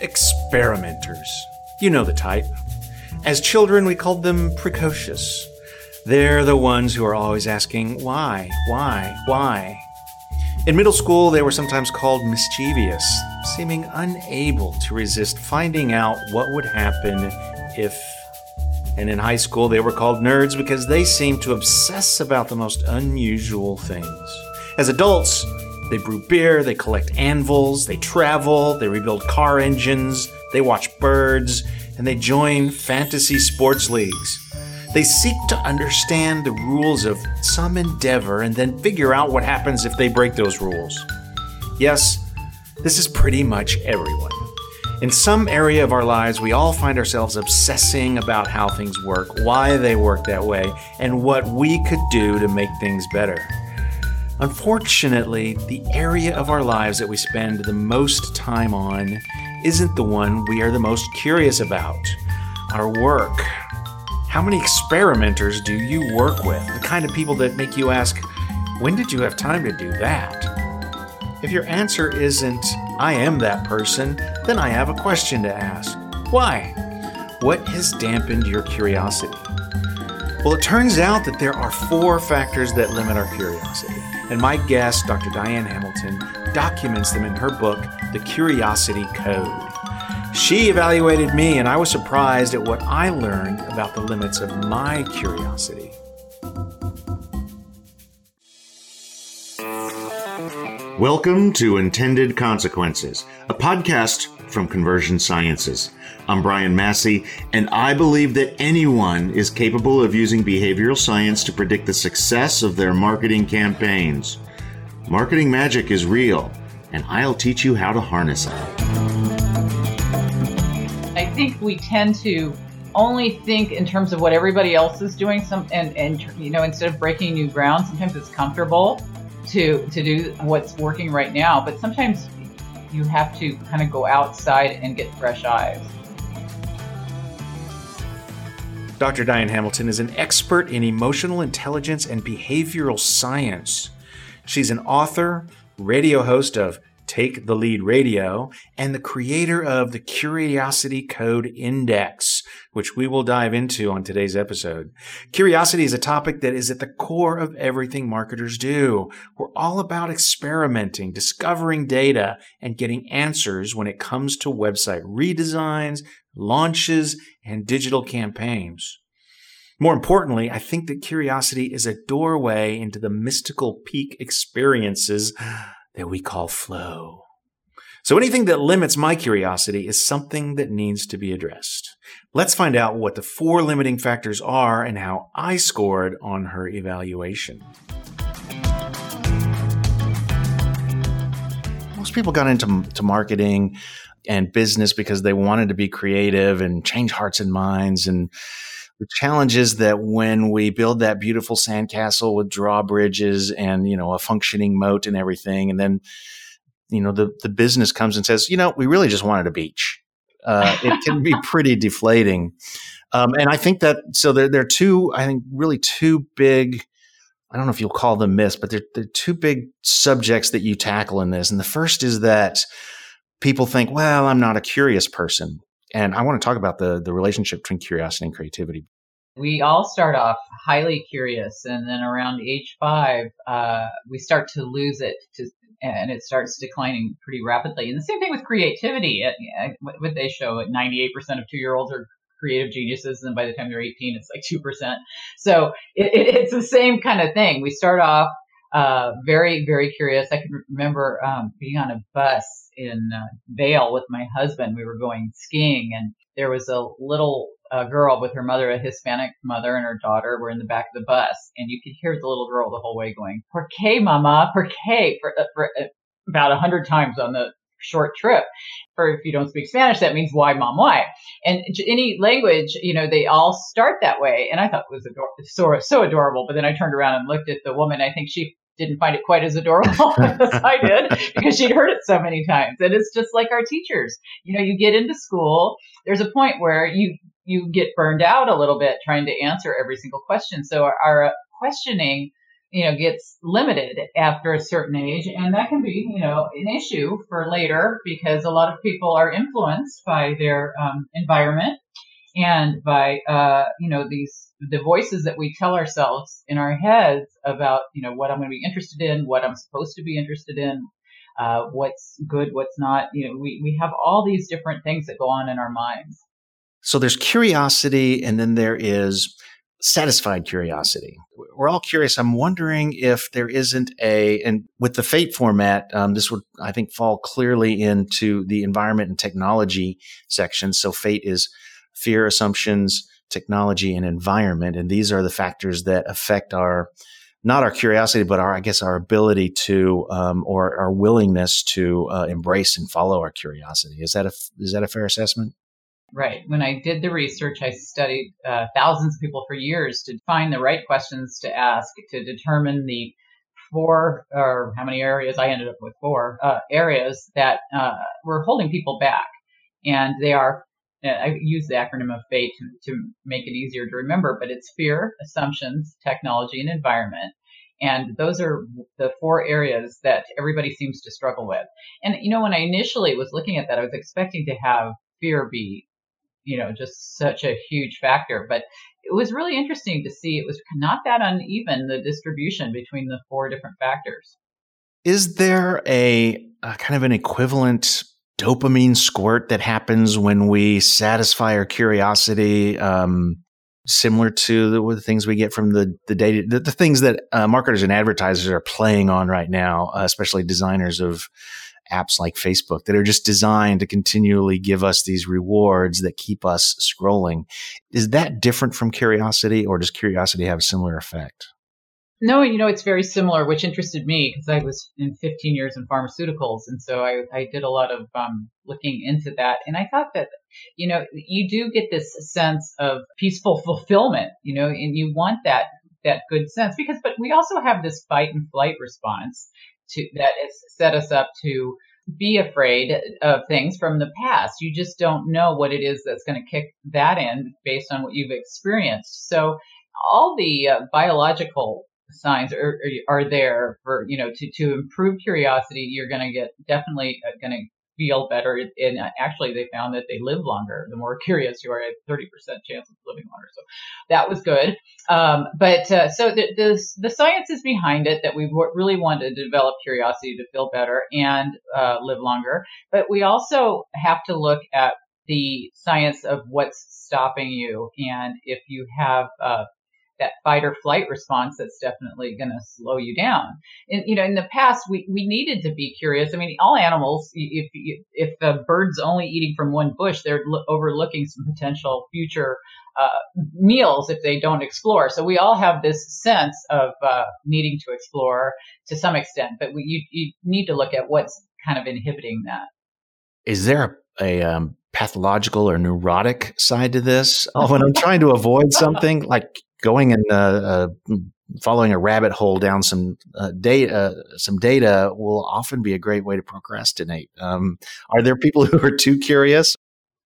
Experimenters. You know the type. As children, we called them precocious. They're the ones who are always asking, why, why, why? In middle school, they were sometimes called mischievous, seeming unable to resist finding out what would happen if. And in high school, they were called nerds because they seemed to obsess about the most unusual things. As adults, they brew beer, they collect anvils, they travel, they rebuild car engines, they watch birds, and they join fantasy sports leagues. They seek to understand the rules of some endeavor and then figure out what happens if they break those rules. Yes, this is pretty much everyone. In some area of our lives, we all find ourselves obsessing about how things work, why they work that way, and what we could do to make things better. Unfortunately, the area of our lives that we spend the most time on isn't the one we are the most curious about our work. How many experimenters do you work with? The kind of people that make you ask, when did you have time to do that? If your answer isn't, I am that person, then I have a question to ask. Why? What has dampened your curiosity? Well, it turns out that there are four factors that limit our curiosity and my guest, Dr. Diane Hamilton, documents them in her book, The Curiosity Code. She evaluated me, and I was surprised at what I learned about the limits of my curiosity. Welcome to Intended Consequences, a podcast from Conversion Sciences. I'm Brian Massey, and I believe that anyone is capable of using behavioral science to predict the success of their marketing campaigns. Marketing magic is real, and I'll teach you how to harness it. I think we tend to only think in terms of what everybody else is doing some and, and you know instead of breaking new ground sometimes it's comfortable to to do what's working right now but sometimes you have to kind of go outside and get fresh eyes Dr. Diane Hamilton is an expert in emotional intelligence and behavioral science. She's an author, radio host of Take the Lead Radio, and the creator of the Curiosity Code Index, which we will dive into on today's episode. Curiosity is a topic that is at the core of everything marketers do. We're all about experimenting, discovering data, and getting answers when it comes to website redesigns, launches, and digital campaigns. More importantly, I think that curiosity is a doorway into the mystical peak experiences that we call flow. So anything that limits my curiosity is something that needs to be addressed. Let's find out what the four limiting factors are and how I scored on her evaluation. Most people got into to marketing and business because they wanted to be creative and change hearts and minds. And the challenge is that when we build that beautiful sandcastle with drawbridges and, you know, a functioning moat and everything, and then, you know, the, the business comes and says, you know, we really just wanted a beach. Uh, it can be pretty deflating. Um, and I think that, so there, there are two, I think really two big, I don't know if you'll call them myths, but they're, they're two big subjects that you tackle in this. And the first is that people think, well, I'm not a curious person. And I want to talk about the, the relationship between curiosity and creativity. We all start off highly curious, and then around age five, uh, we start to lose it, to, and it starts declining pretty rapidly. And the same thing with creativity. What they show, at 98% of two year olds are creative geniuses, and by the time they're 18, it's like 2%. So it, it, it's the same kind of thing. We start off uh, very, very curious. I can remember um, being on a bus in uh, Vail with my husband. We were going skiing, and there was a little uh, girl with her mother, a Hispanic mother, and her daughter were in the back of the bus, and you could hear the little girl the whole way going, "Por qué, mama? Por qué?" for, uh, for uh, about a hundred times on the short trip. Or if you don't speak Spanish, that means why, mom, why? And any language, you know, they all start that way. And I thought it was ador- so, so adorable. But then I turned around and looked at the woman. I think she didn't find it quite as adorable as I did because she'd heard it so many times. And it's just like our teachers. You know, you get into school, there's a point where you you get burned out a little bit trying to answer every single question. So our, our questioning you know, gets limited after a certain age. And that can be, you know, an issue for later because a lot of people are influenced by their um, environment and by, uh, you know, these, the voices that we tell ourselves in our heads about, you know, what I'm going to be interested in, what I'm supposed to be interested in, uh, what's good, what's not. You know, we, we have all these different things that go on in our minds. So there's curiosity and then there is satisfied curiosity. We're all curious. I'm wondering if there isn't a, and with the fate format, um, this would, I think, fall clearly into the environment and technology section. So fate is fear, assumptions, technology, and environment. And these are the factors that affect our, not our curiosity, but our, I guess, our ability to, um, or our willingness to uh, embrace and follow our curiosity. Is that a, is that a fair assessment? Right. When I did the research, I studied uh, thousands of people for years to find the right questions to ask to determine the four or how many areas I ended up with four uh, areas that uh, were holding people back, and they are. Uh, I use the acronym of FATE to, to make it easier to remember, but it's fear, assumptions, technology, and environment. And those are the four areas that everybody seems to struggle with. And, you know, when I initially was looking at that, I was expecting to have fear be you know, just such a huge factor. But it was really interesting to see it was not that uneven, the distribution between the four different factors. Is there a, a kind of an equivalent dopamine squirt that happens when we satisfy our curiosity? Um, similar to the, the, things we get from the the data, the, the things that uh, marketers and advertisers are playing on right now, uh, especially designers of apps like Facebook that are just designed to continually give us these rewards that keep us scrolling. Is that different from curiosity or does curiosity have a similar effect? No, you know, it's very similar, which interested me because I was in 15 years in pharmaceuticals. And so I, I did a lot of um, looking into that. And I thought that, you know, you do get this sense of peaceful fulfillment, you know, and you want that, that good sense because, but we also have this fight and flight response to that has set us up to be afraid of things from the past. You just don't know what it is that's going to kick that in based on what you've experienced. So all the uh, biological signs are, are there for you know to to improve curiosity. You're going to get definitely uh, going to feel better. And actually, they found that they live longer. The more curious you are, at 30% chance of living longer. So that was good. Um, but uh, so the, the, the, science is behind it that we really want to develop curiosity to feel better and uh, live longer. But we also have to look at the science of what's stopping you. And if you have uh, that fight or flight response that's definitely going to slow you down. And you know, in the past, we, we needed to be curious. I mean, all animals, if if a bird's only eating from one bush, they're overlooking some potential future uh, meals if they don't explore. So we all have this sense of uh, needing to explore to some extent, but we, you you need to look at what's kind of inhibiting that. Is there a, a um, pathological or neurotic side to this? Oh, when I'm trying to avoid something, like going and uh, uh, following a rabbit hole down some uh, data, some data will often be a great way to procrastinate. Um, are there people who are too curious?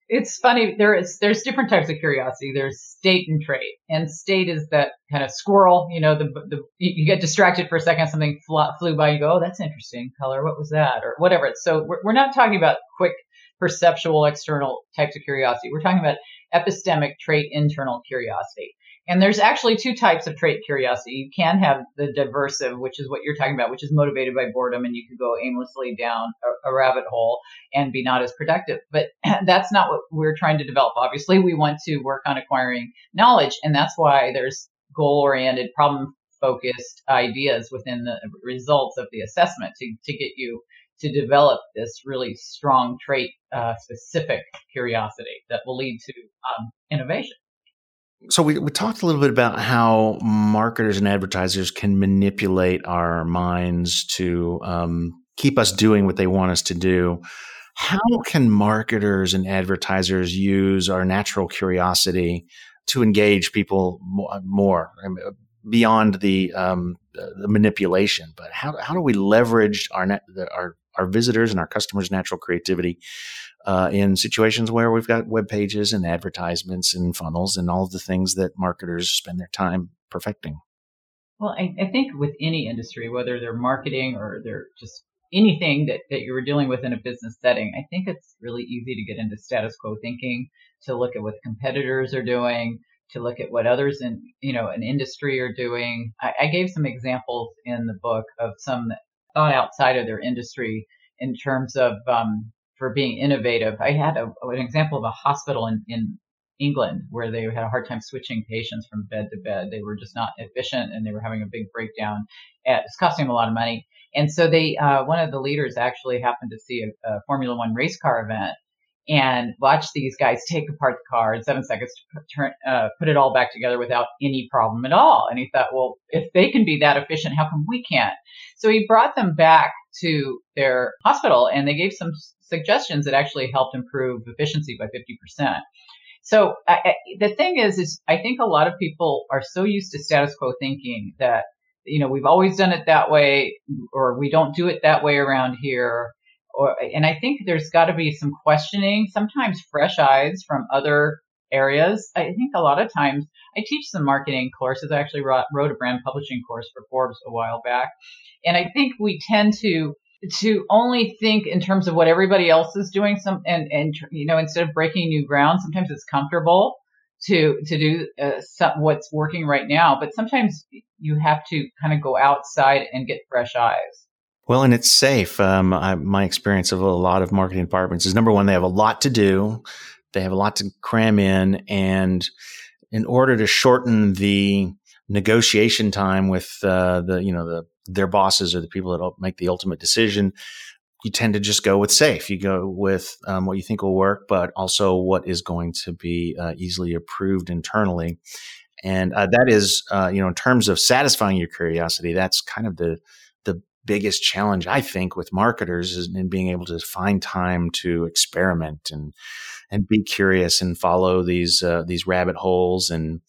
It's funny. There is there's different types of curiosity. There's state and trait, and state is that kind of squirrel. You know, the the you get distracted for a second, something flew by, you go, oh, that's interesting color. What was that, or whatever. So we're, we're not talking about quick perceptual external types of curiosity. We're talking about epistemic trait internal curiosity. And there's actually two types of trait curiosity. You can have the diversive, which is what you're talking about, which is motivated by boredom, and you could go aimlessly down a, a rabbit hole and be not as productive. But that's not what we're trying to develop. Obviously, we want to work on acquiring knowledge, and that's why there's goal-oriented, problem-focused ideas within the results of the assessment to, to get you to develop this really strong trait uh, specific curiosity that will lead to um, innovation. So we, we talked a little bit about how marketers and advertisers can manipulate our minds to um, keep us doing what they want us to do. How can marketers and advertisers use our natural curiosity to engage people more, beyond the, um, the manipulation? But how, how do we leverage our, our our visitors and our customers' natural creativity uh, in situations where we've got web pages and advertisements and funnels and all of the things that marketers spend their time perfecting. Well, I, I think with any industry, whether they're marketing or they're just anything that, that you're dealing with in a business setting, I think it's really easy to get into status quo thinking, to look at what competitors are doing, to look at what others in you know an industry are doing. I, I gave some examples in the book of some thought outside of their industry in terms of um, for being innovative. I had a, an example of a hospital in, in England where they had a hard time switching patients from bed to bed. They were just not efficient and they were having a big breakdown. It's costing them a lot of money. And so they, uh, one of the leaders actually happened to see a, a Formula One race car event and watch these guys take apart the car in seven seconds to turn, uh, put it all back together without any problem at all. And he thought, well, if they can be that efficient, how come we can't? So he brought them back to their hospital and they gave some suggestions that actually helped improve efficiency by 50%. So I, I, the thing is, is I think a lot of people are so used to status quo thinking that, you know, we've always done it that way or we don't do it that way around here or, and I think there's got to be some questioning, sometimes fresh eyes from other areas. I think a lot of times I teach some marketing courses. I actually wrote, wrote a brand publishing course for Forbes a while back. And I think we tend to to only think in terms of what everybody else is doing some and and you know instead of breaking new ground sometimes it's comfortable to to do uh, some, what's working right now but sometimes you have to kind of go outside and get fresh eyes well, and it's safe. Um, I, my experience of a lot of marketing departments is number one, they have a lot to do. They have a lot to cram in. And in order to shorten the negotiation time with uh, the, you know, the, their bosses or the people that make the ultimate decision, you tend to just go with safe. You go with um, what you think will work, but also what is going to be uh, easily approved internally. And uh, that is, uh, you know, in terms of satisfying your curiosity, that's kind of the the biggest challenge I think with marketers is in being able to find time to experiment and and be curious and follow these uh, these rabbit holes and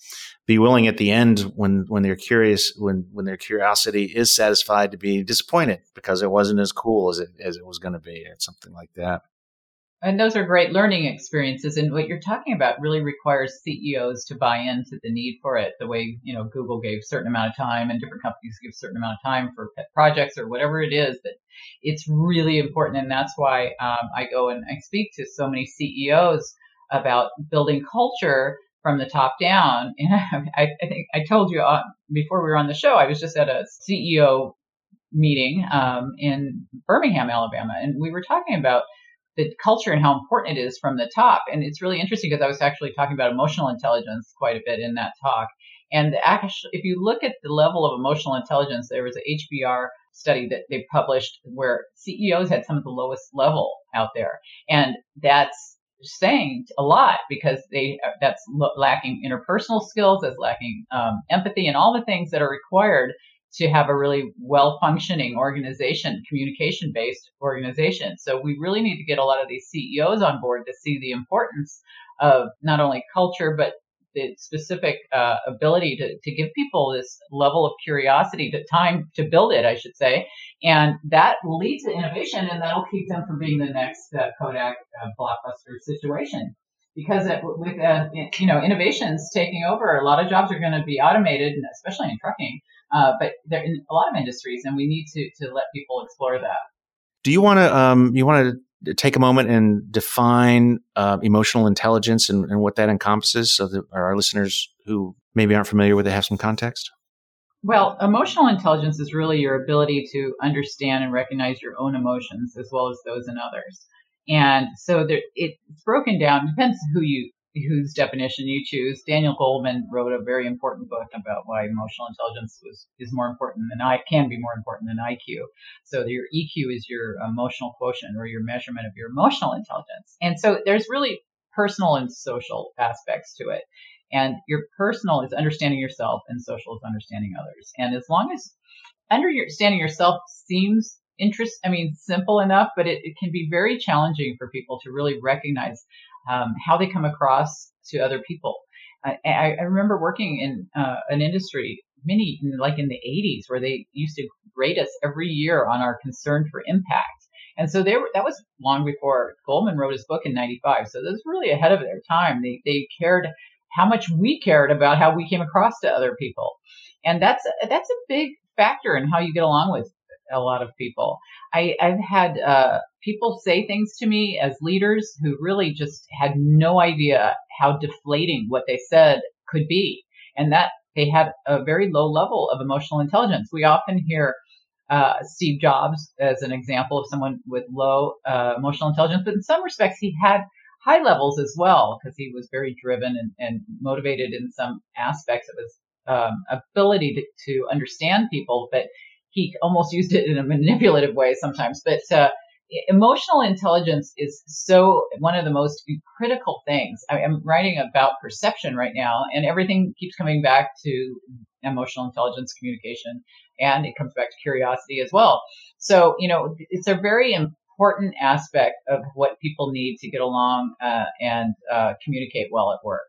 be willing at the end when when they're curious when when their curiosity is satisfied to be disappointed because it wasn't as cool as it as it was going to be or something like that. And those are great learning experiences. And what you're talking about really requires CEOs to buy into the need for it. The way, you know, Google gave certain amount of time and different companies give certain amount of time for pet projects or whatever it is that it's really important. And that's why um, I go and I speak to so many CEOs about building culture from the top down. And I, I think I told you uh, before we were on the show, I was just at a CEO meeting um, in Birmingham, Alabama, and we were talking about the culture and how important it is from the top. And it's really interesting because I was actually talking about emotional intelligence quite a bit in that talk. And actually, if you look at the level of emotional intelligence, there was an HBR study that they published where CEOs had some of the lowest level out there. And that's saying a lot because they that's lacking interpersonal skills, that's lacking um, empathy, and all the things that are required to have a really well functioning organization, communication based organization. So we really need to get a lot of these CEOs on board to see the importance of not only culture, but the specific uh, ability to, to give people this level of curiosity to time to build it, I should say. And that leads to innovation and that'll keep them from being the next uh, Kodak uh, blockbuster situation. Because it, with, uh, you know, innovations taking over, a lot of jobs are going to be automated, especially in trucking. Uh, but they're in a lot of industries, and we need to to let people explore that. Do you want to um, you want to take a moment and define uh, emotional intelligence and, and, what that encompasses, so that our listeners who maybe aren't familiar with it have some context? Well, emotional intelligence is really your ability to understand and recognize your own emotions as well as those in others. And so there, it's broken down. Depends who you whose definition you choose. Daniel Goleman wrote a very important book about why emotional intelligence was is more important than I can be more important than IQ. So your EQ is your emotional quotient or your measurement of your emotional intelligence. And so there's really personal and social aspects to it. And your personal is understanding yourself and social is understanding others. And as long as understanding yourself seems interest, I mean, simple enough, but it, it can be very challenging for people to really recognize um, how they come across to other people. I, I remember working in uh, an industry many like in the 80s where they used to grade us every year on our concern for impact. And so they were, that was long before Goleman wrote his book in 95. So that was really ahead of their time. They, they cared how much we cared about how we came across to other people. and that's that's a big factor in how you get along with a lot of people. I, have had uh, people say things to me as leaders who really just had no idea how deflating what they said could be, and that they had a very low level of emotional intelligence. We often hear uh, Steve Jobs as an example of someone with low uh, emotional intelligence, but in some respects he had high levels as well because he was very driven and, and, motivated in some aspects of his um, ability to, to, understand people, but he almost used it in a manipulative way sometimes. But uh, emotional intelligence is so one of the most critical things. I, am writing about perception right now, and everything keeps coming back to emotional intelligence communication, and it comes back to curiosity as well. So, you know, it's a very important aspect of what people need to get along uh, and uh, communicate well at work.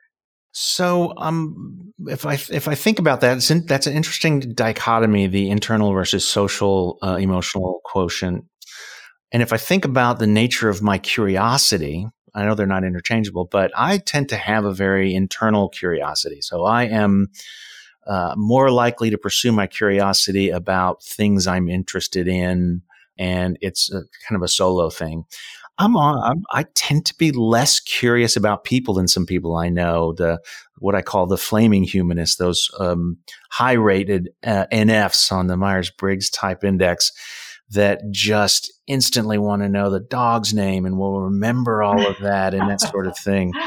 So, um, if I if I think about that, in, that's an interesting dichotomy: the internal versus social uh, emotional quotient. And if I think about the nature of my curiosity, I know they're not interchangeable, but I tend to have a very internal curiosity. So I am uh, more likely to pursue my curiosity about things I'm interested in, and it's a, kind of a solo thing. I'm on. I'm, i tend to be less curious about people than some people I know. The what I call the flaming humanists, those um, high-rated uh, NFs on the Myers Briggs type index that just instantly want to know the dog's name and will remember all of that and that sort of thing.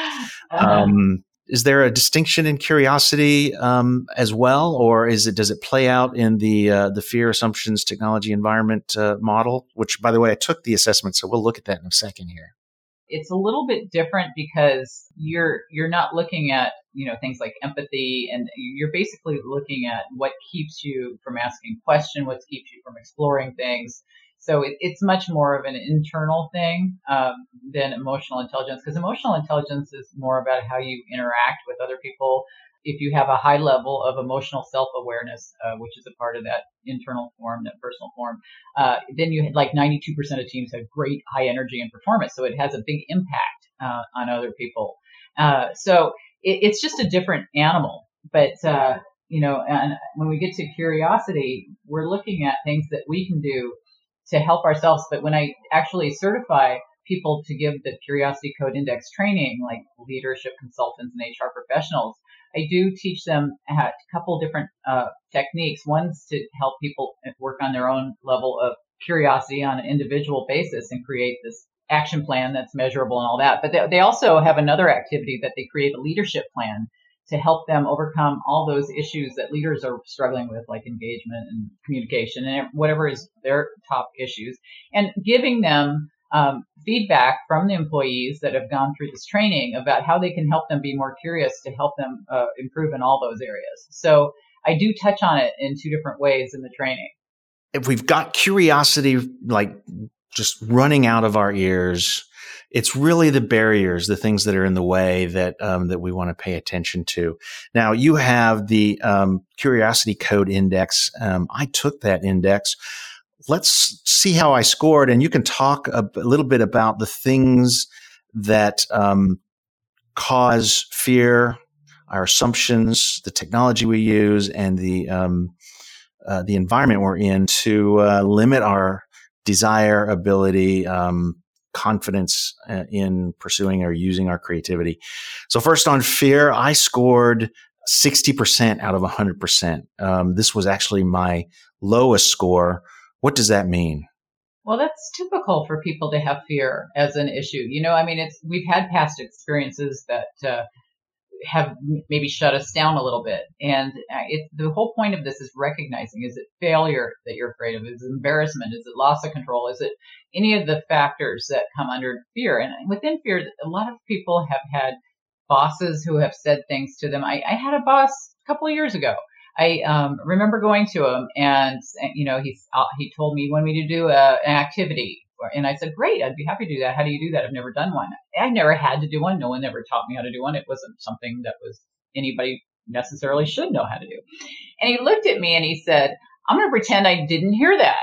Uh-huh. Um, is there a distinction in curiosity um, as well, or is it does it play out in the uh, the fear assumptions technology environment uh, model? Which, by the way, I took the assessment, so we'll look at that in a second here. It's a little bit different because you're you're not looking at you know things like empathy, and you're basically looking at what keeps you from asking questions, what keeps you from exploring things. So it, it's much more of an internal thing um, than emotional intelligence because emotional intelligence is more about how you interact with other people. If you have a high level of emotional self-awareness, uh, which is a part of that internal form, that personal form, uh, then you had like 92% of teams have great high energy and performance. So it has a big impact uh, on other people. Uh, so it, it's just a different animal. But uh, you know, and when we get to curiosity, we're looking at things that we can do to help ourselves. But when I actually certify people to give the Curiosity Code Index training, like leadership consultants and HR professionals, I do teach them a couple different uh, techniques. One's to help people work on their own level of curiosity on an individual basis and create this action plan that's measurable and all that. But they, they also have another activity that they create a leadership plan to help them overcome all those issues that leaders are struggling with, like engagement and communication and whatever is their top issues, and giving them um, feedback from the employees that have gone through this training about how they can help them be more curious to help them uh, improve in all those areas. So I do touch on it in two different ways in the training. If we've got curiosity like just running out of our ears, it's really the barriers, the things that are in the way that um, that we want to pay attention to. Now, you have the um, Curiosity Code Index. Um, I took that index. Let's see how I scored, and you can talk a, a little bit about the things that um, cause fear, our assumptions, the technology we use, and the um, uh, the environment we're in to uh, limit our desire, ability, um, confidence uh, in pursuing or using our creativity. So, first on fear, I scored 60% out of 100%. Um, this was actually my lowest score. What does that mean? Well, that's typical for people to have fear as an issue. You know, I mean, it's we've had past experiences that uh, have maybe shut us down a little bit. And uh, it, the whole point of this is recognizing, is it failure that you're afraid of? Is it embarrassment? Is it loss of control? Is it any of the factors that come under fear? And within fear, a lot of people have had bosses who have said things to them. I, I had a boss a couple of years ago. I um, remember going to him and, you know, he, uh, he told me he wanted me to do a, an activity and I said, great, I'd be happy to do that. How do you do that? I've never done one. I never had to do one. No one ever taught me how to do one. It wasn't something that was anybody necessarily should know how to do. And he looked at me and he said, I'm going to pretend I didn't hear that.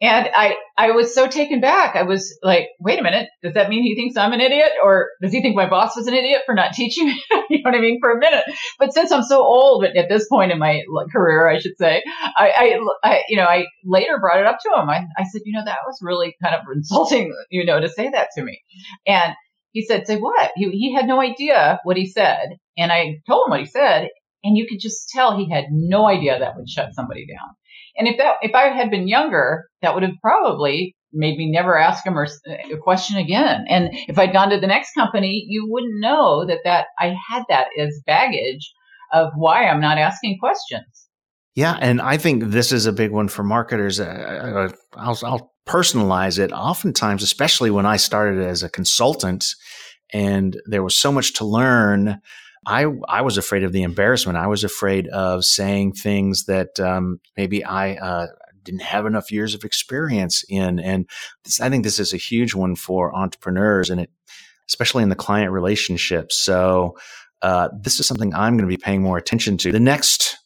And I, I was so taken back. I was like, wait a minute. Does that mean he thinks I'm an idiot? Or does he think my boss was an idiot for not teaching me? you know what I mean? For a minute. But since I'm so old, at this point in my career, I should say, I, I, I, you know, I later brought it up to him. I, I said, you know, that was really kind of insulting, you know, to say that to me. And he said, say what? He, he had no idea what he said. And I told him what he said. And you could just tell he had no idea that would shut somebody down. And if that, if I had been younger, that would have probably made me never ask him or a question again. And if I'd gone to the next company, you wouldn't know that that I had that as baggage of why I'm not asking questions. Yeah, and I think this is a big one for marketers. Uh, uh I'll, I'll personalize it. Oftentimes, especially when I started as a consultant, and there was so much to learn I I was afraid of the embarrassment. I was afraid of saying things that um, maybe I uh, didn't have enough years of experience in, and this, I think this is a huge one for entrepreneurs, and it especially in the client relationships. So uh, this is something I'm going to be paying more attention to. The next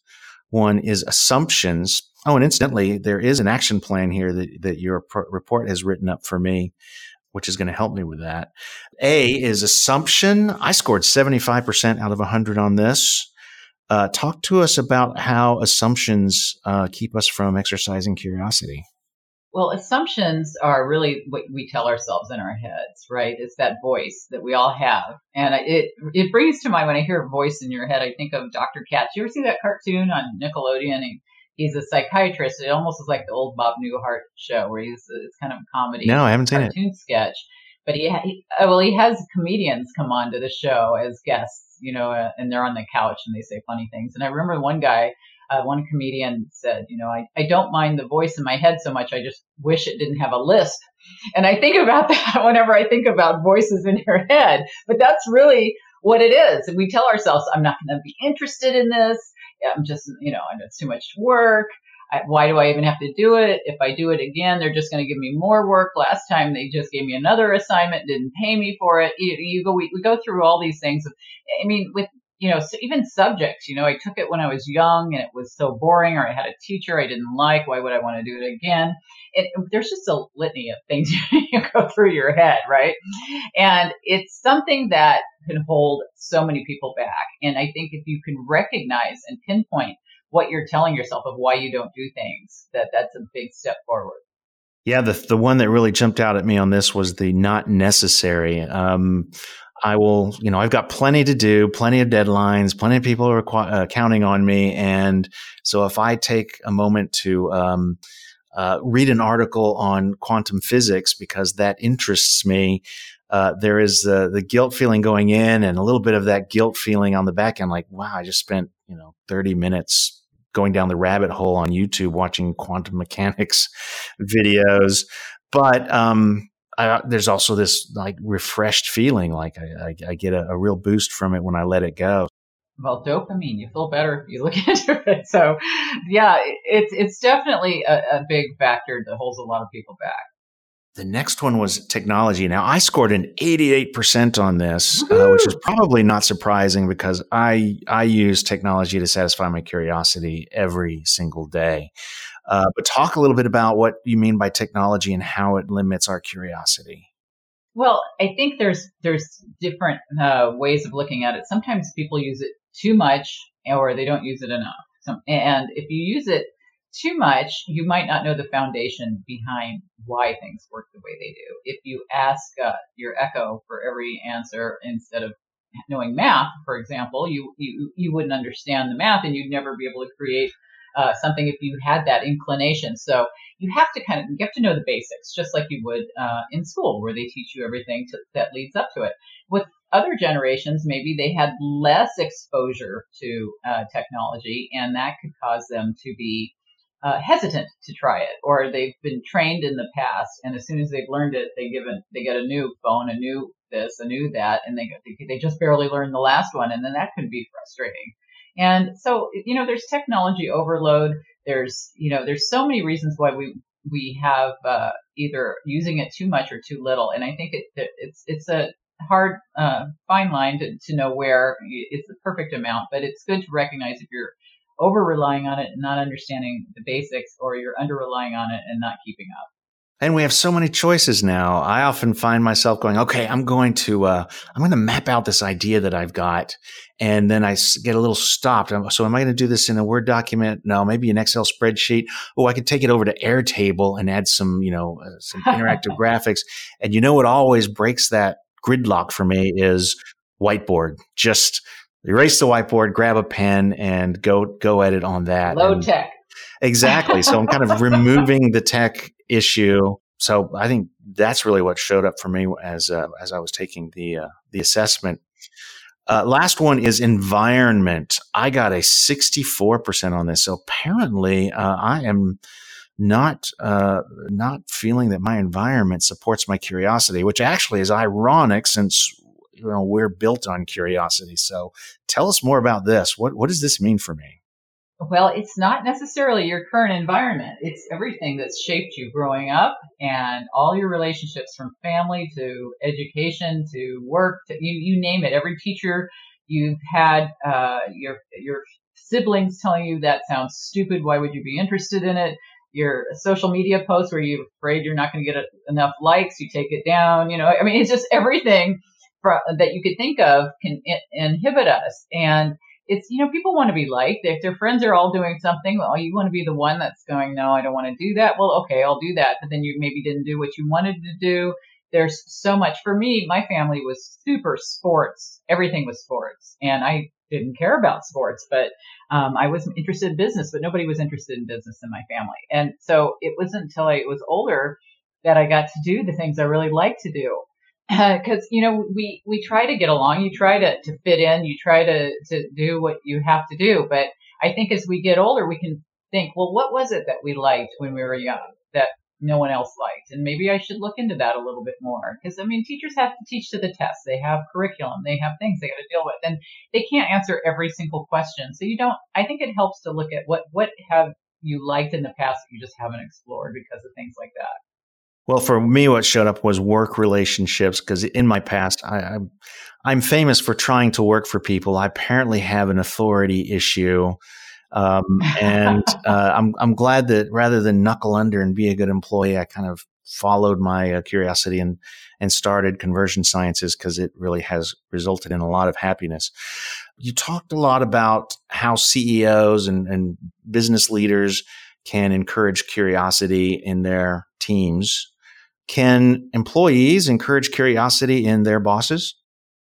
one is assumptions. Oh, and incidentally, there is an action plan here that, that your report has written up for me which is going to help me with that. A is assumption. I scored 75% out of 100 on this. Uh, talk to us about how assumptions uh, keep us from exercising curiosity. Well, assumptions are really what we tell ourselves in our heads, right? It's that voice that we all have. And it, it brings to mind when I hear a voice in your head, I think of Dr. Katz. You ever see that cartoon on Nickelodeon? He he's a psychiatrist. It almost is like the old Bob Newhart show where he's it's kind of a comedy. No, I haven't seen cartoon it. sketch. But he, he, uh, well, he has comedians come on to the show as guests, you know, uh, and they're on the couch and they say funny things. And I remember one guy, uh, one comedian said, you know, I, I don't mind the voice in my head so much. I just wish it didn't have a lisp. And I think about that whenever I think about voices in your head. But that's really what it is. And we tell ourselves, I'm not going to be interested in this. I'm just, you know, I know it's too much work. I, why do I even have to do it? If I do it again, they're just going to give me more work. Last time they just gave me another assignment, didn't pay me for it. You, you go, we, we go through all these things. I mean, with you know, so even subjects, you know, I took it when I was young and it was so boring, or I had a teacher I didn't like. Why would I want to do it again? And there's just a litany of things you go through your head, right? And it's something that can hold so many people back. And I think if you can recognize and pinpoint what you're telling yourself of why you don't do things, that that's a big step forward. Yeah, the the one that really jumped out at me on this was the not necessary. Um, I will, you know, I've got plenty to do, plenty of deadlines, plenty of people are uh, counting on me. And so if I take a moment to um, uh, read an article on quantum physics because that interests me, uh, there is the, the guilt feeling going in and a little bit of that guilt feeling on the back end, like, wow, I just spent, you know, 30 minutes going down the rabbit hole on YouTube watching quantum mechanics videos. But, um, I, there's also this like refreshed feeling, like I, I, I get a, a, real boost from it when I let it go. Well, dopamine, you feel better if you look into it. So, yeah, it's it's definitely a, a big factor that holds a lot of people back. The next one was technology. Now, I scored an 88% on this, uh, which is probably not surprising because I I use technology to satisfy my curiosity every single day. Uh, but talk a little bit about what you mean by technology and how it limits our curiosity. Well, I think there's there's different uh, ways of looking at it. Sometimes people use it too much, or they don't use it enough. So, and if you use it too much, you might not know the foundation behind why things work the way they do. If you ask uh, your Echo for every answer instead of knowing math, for example, you, you you wouldn't understand the math, and you'd never be able to create uh, something if you had that inclination. So you have to kind of you have to know the basics, just like you would uh, in school, where they teach you everything to, that leads up to it. With other generations, maybe they had less exposure to uh, technology, and that could cause them to be uh, hesitant to try it, or they've been trained in the past, and as soon as they've learned it, they give it, they get a new phone, a new this, a new that, and they they just barely learned the last one, and then that can be frustrating. And so, you know, there's technology overload. There's, you know, there's so many reasons why we we have uh, either using it too much or too little. And I think it, it's it's a hard uh, fine line to, to know where it's the perfect amount. But it's good to recognize if you're over relying on it and not understanding the basics, or you're under relying on it and not keeping up. And we have so many choices now. I often find myself going, okay, I'm going to, uh, I'm going to map out this idea that I've got. And then I get a little stopped. So am I going to do this in a Word document? No, maybe an Excel spreadsheet. Oh, I could take it over to Airtable and add some, you know, uh, some interactive graphics. And you know what always breaks that gridlock for me is whiteboard. Just erase the whiteboard, grab a pen and go, go at it on that. Low and, tech. Exactly. So I'm kind of removing the tech issue. So I think that's really what showed up for me as uh, as I was taking the uh, the assessment. Uh, last one is environment. I got a 64% on this. So apparently, uh, I am not uh, not feeling that my environment supports my curiosity, which actually is ironic since you know we're built on curiosity. So tell us more about this. What what does this mean for me? Well, it's not necessarily your current environment. It's everything that's shaped you growing up and all your relationships from family to education to work to you, you name it. Every teacher you've had, uh, your, your siblings telling you that sounds stupid. Why would you be interested in it? Your social media posts where you're afraid you're not going to get enough likes, you take it down. You know, I mean, it's just everything that you could think of can inhibit us. And it's you know people want to be liked. If their friends are all doing something well you want to be the one that's going no i don't want to do that well okay i'll do that but then you maybe didn't do what you wanted to do. There's so much. For me my family was super sports. Everything was sports. And i didn't care about sports but um, i was interested in business but nobody was interested in business in my family. And so it wasn't until i was older that i got to do the things i really like to do Uh, because you know we we try to get along. You try to, to fit in. You try to to do what you have to do. But i think as we get older we can think well what was it that we liked when we were young that no one else liked? And maybe i should look into that a little bit more. Because i mean teachers have to teach to the test. They have curriculum. They have things they got to deal with. And they can't answer every single question. So you don't i think it helps to look at what what have you liked in the past that you just haven't explored because of things like that well, for me, what showed up was work relationships because in my past, I, I'm, I'm famous for trying to work for people. I apparently have an authority issue. Um, and uh, I'm, I'm glad that rather than knuckle under and be a good employee, I kind of followed my uh, curiosity and, and started conversion sciences because it really has resulted in a lot of happiness. You talked a lot about how CEOs and, and business leaders can encourage curiosity in their teams. Can employees encourage curiosity in their bosses?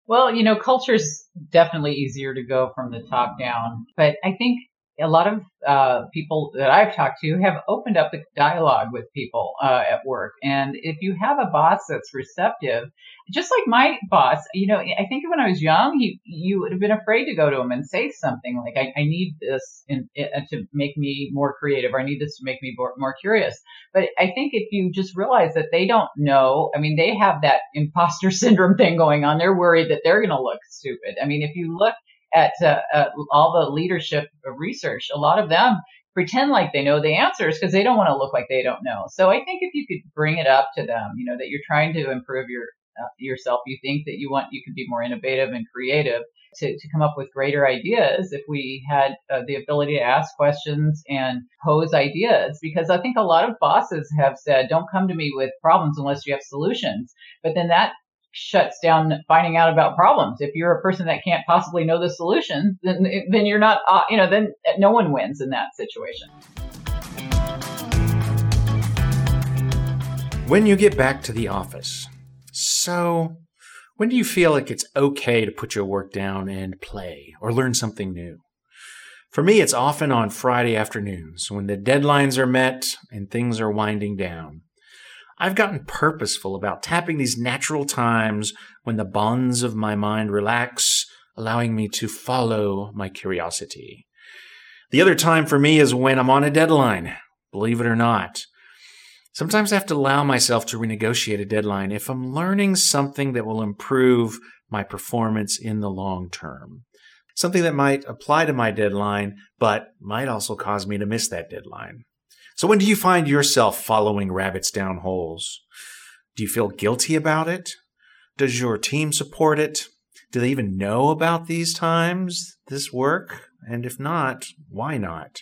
Well, you know, culture is definitely easier to go from the top down, but I think a lot of uh, people that I've talked to have opened up the dialogue with people uh, at work. And if you have a boss that's receptive, just like my boss, you know, I think when I was young, he, you would have been afraid to go to him and say something like, I, I need this in, in, uh, to make me more creative, or I need this to make me more, more curious. But I think if you just realize that they don't know, I mean, they have that imposter syndrome thing going on. They're worried that they're going to look stupid. I mean, if you look at uh, uh, all the leadership research, a lot of them pretend like they know the answers because they don't want to look like they don't know. So I think if you could bring it up to them, you know, that you're trying to improve your uh, yourself, you think that you want you could be more innovative and creative to, to come up with greater ideas if we had uh, the ability to ask questions and pose ideas because I think a lot of bosses have said don't come to me with problems unless you have solutions. But then that shuts down finding out about problems. If you're a person that can't possibly know the solution, then then you're not, uh, you know, then no one wins in that situation. When you get back to the office, so when do you feel like it's okay to put your work down and play or learn something new? For me, it's often on Friday afternoons when the deadlines are met and things are winding down. I've gotten purposeful about tapping these natural times when the bonds of my mind relax, allowing me to follow my curiosity. The other time for me is when I'm on a deadline, believe it or not. Sometimes I have to allow myself to renegotiate a deadline if I'm learning something that will improve my performance in the long term. Something that might apply to my deadline, but might also cause me to miss that deadline. So when do you find yourself following rabbits down holes? Do you feel guilty about it? Does your team support it? Do they even know about these times, this work? And if not, why not?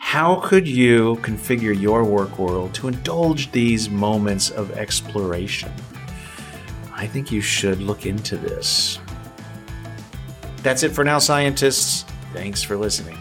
How could you configure your work world to indulge these moments of exploration? I think you should look into this. That's it for now, scientists. Thanks for listening.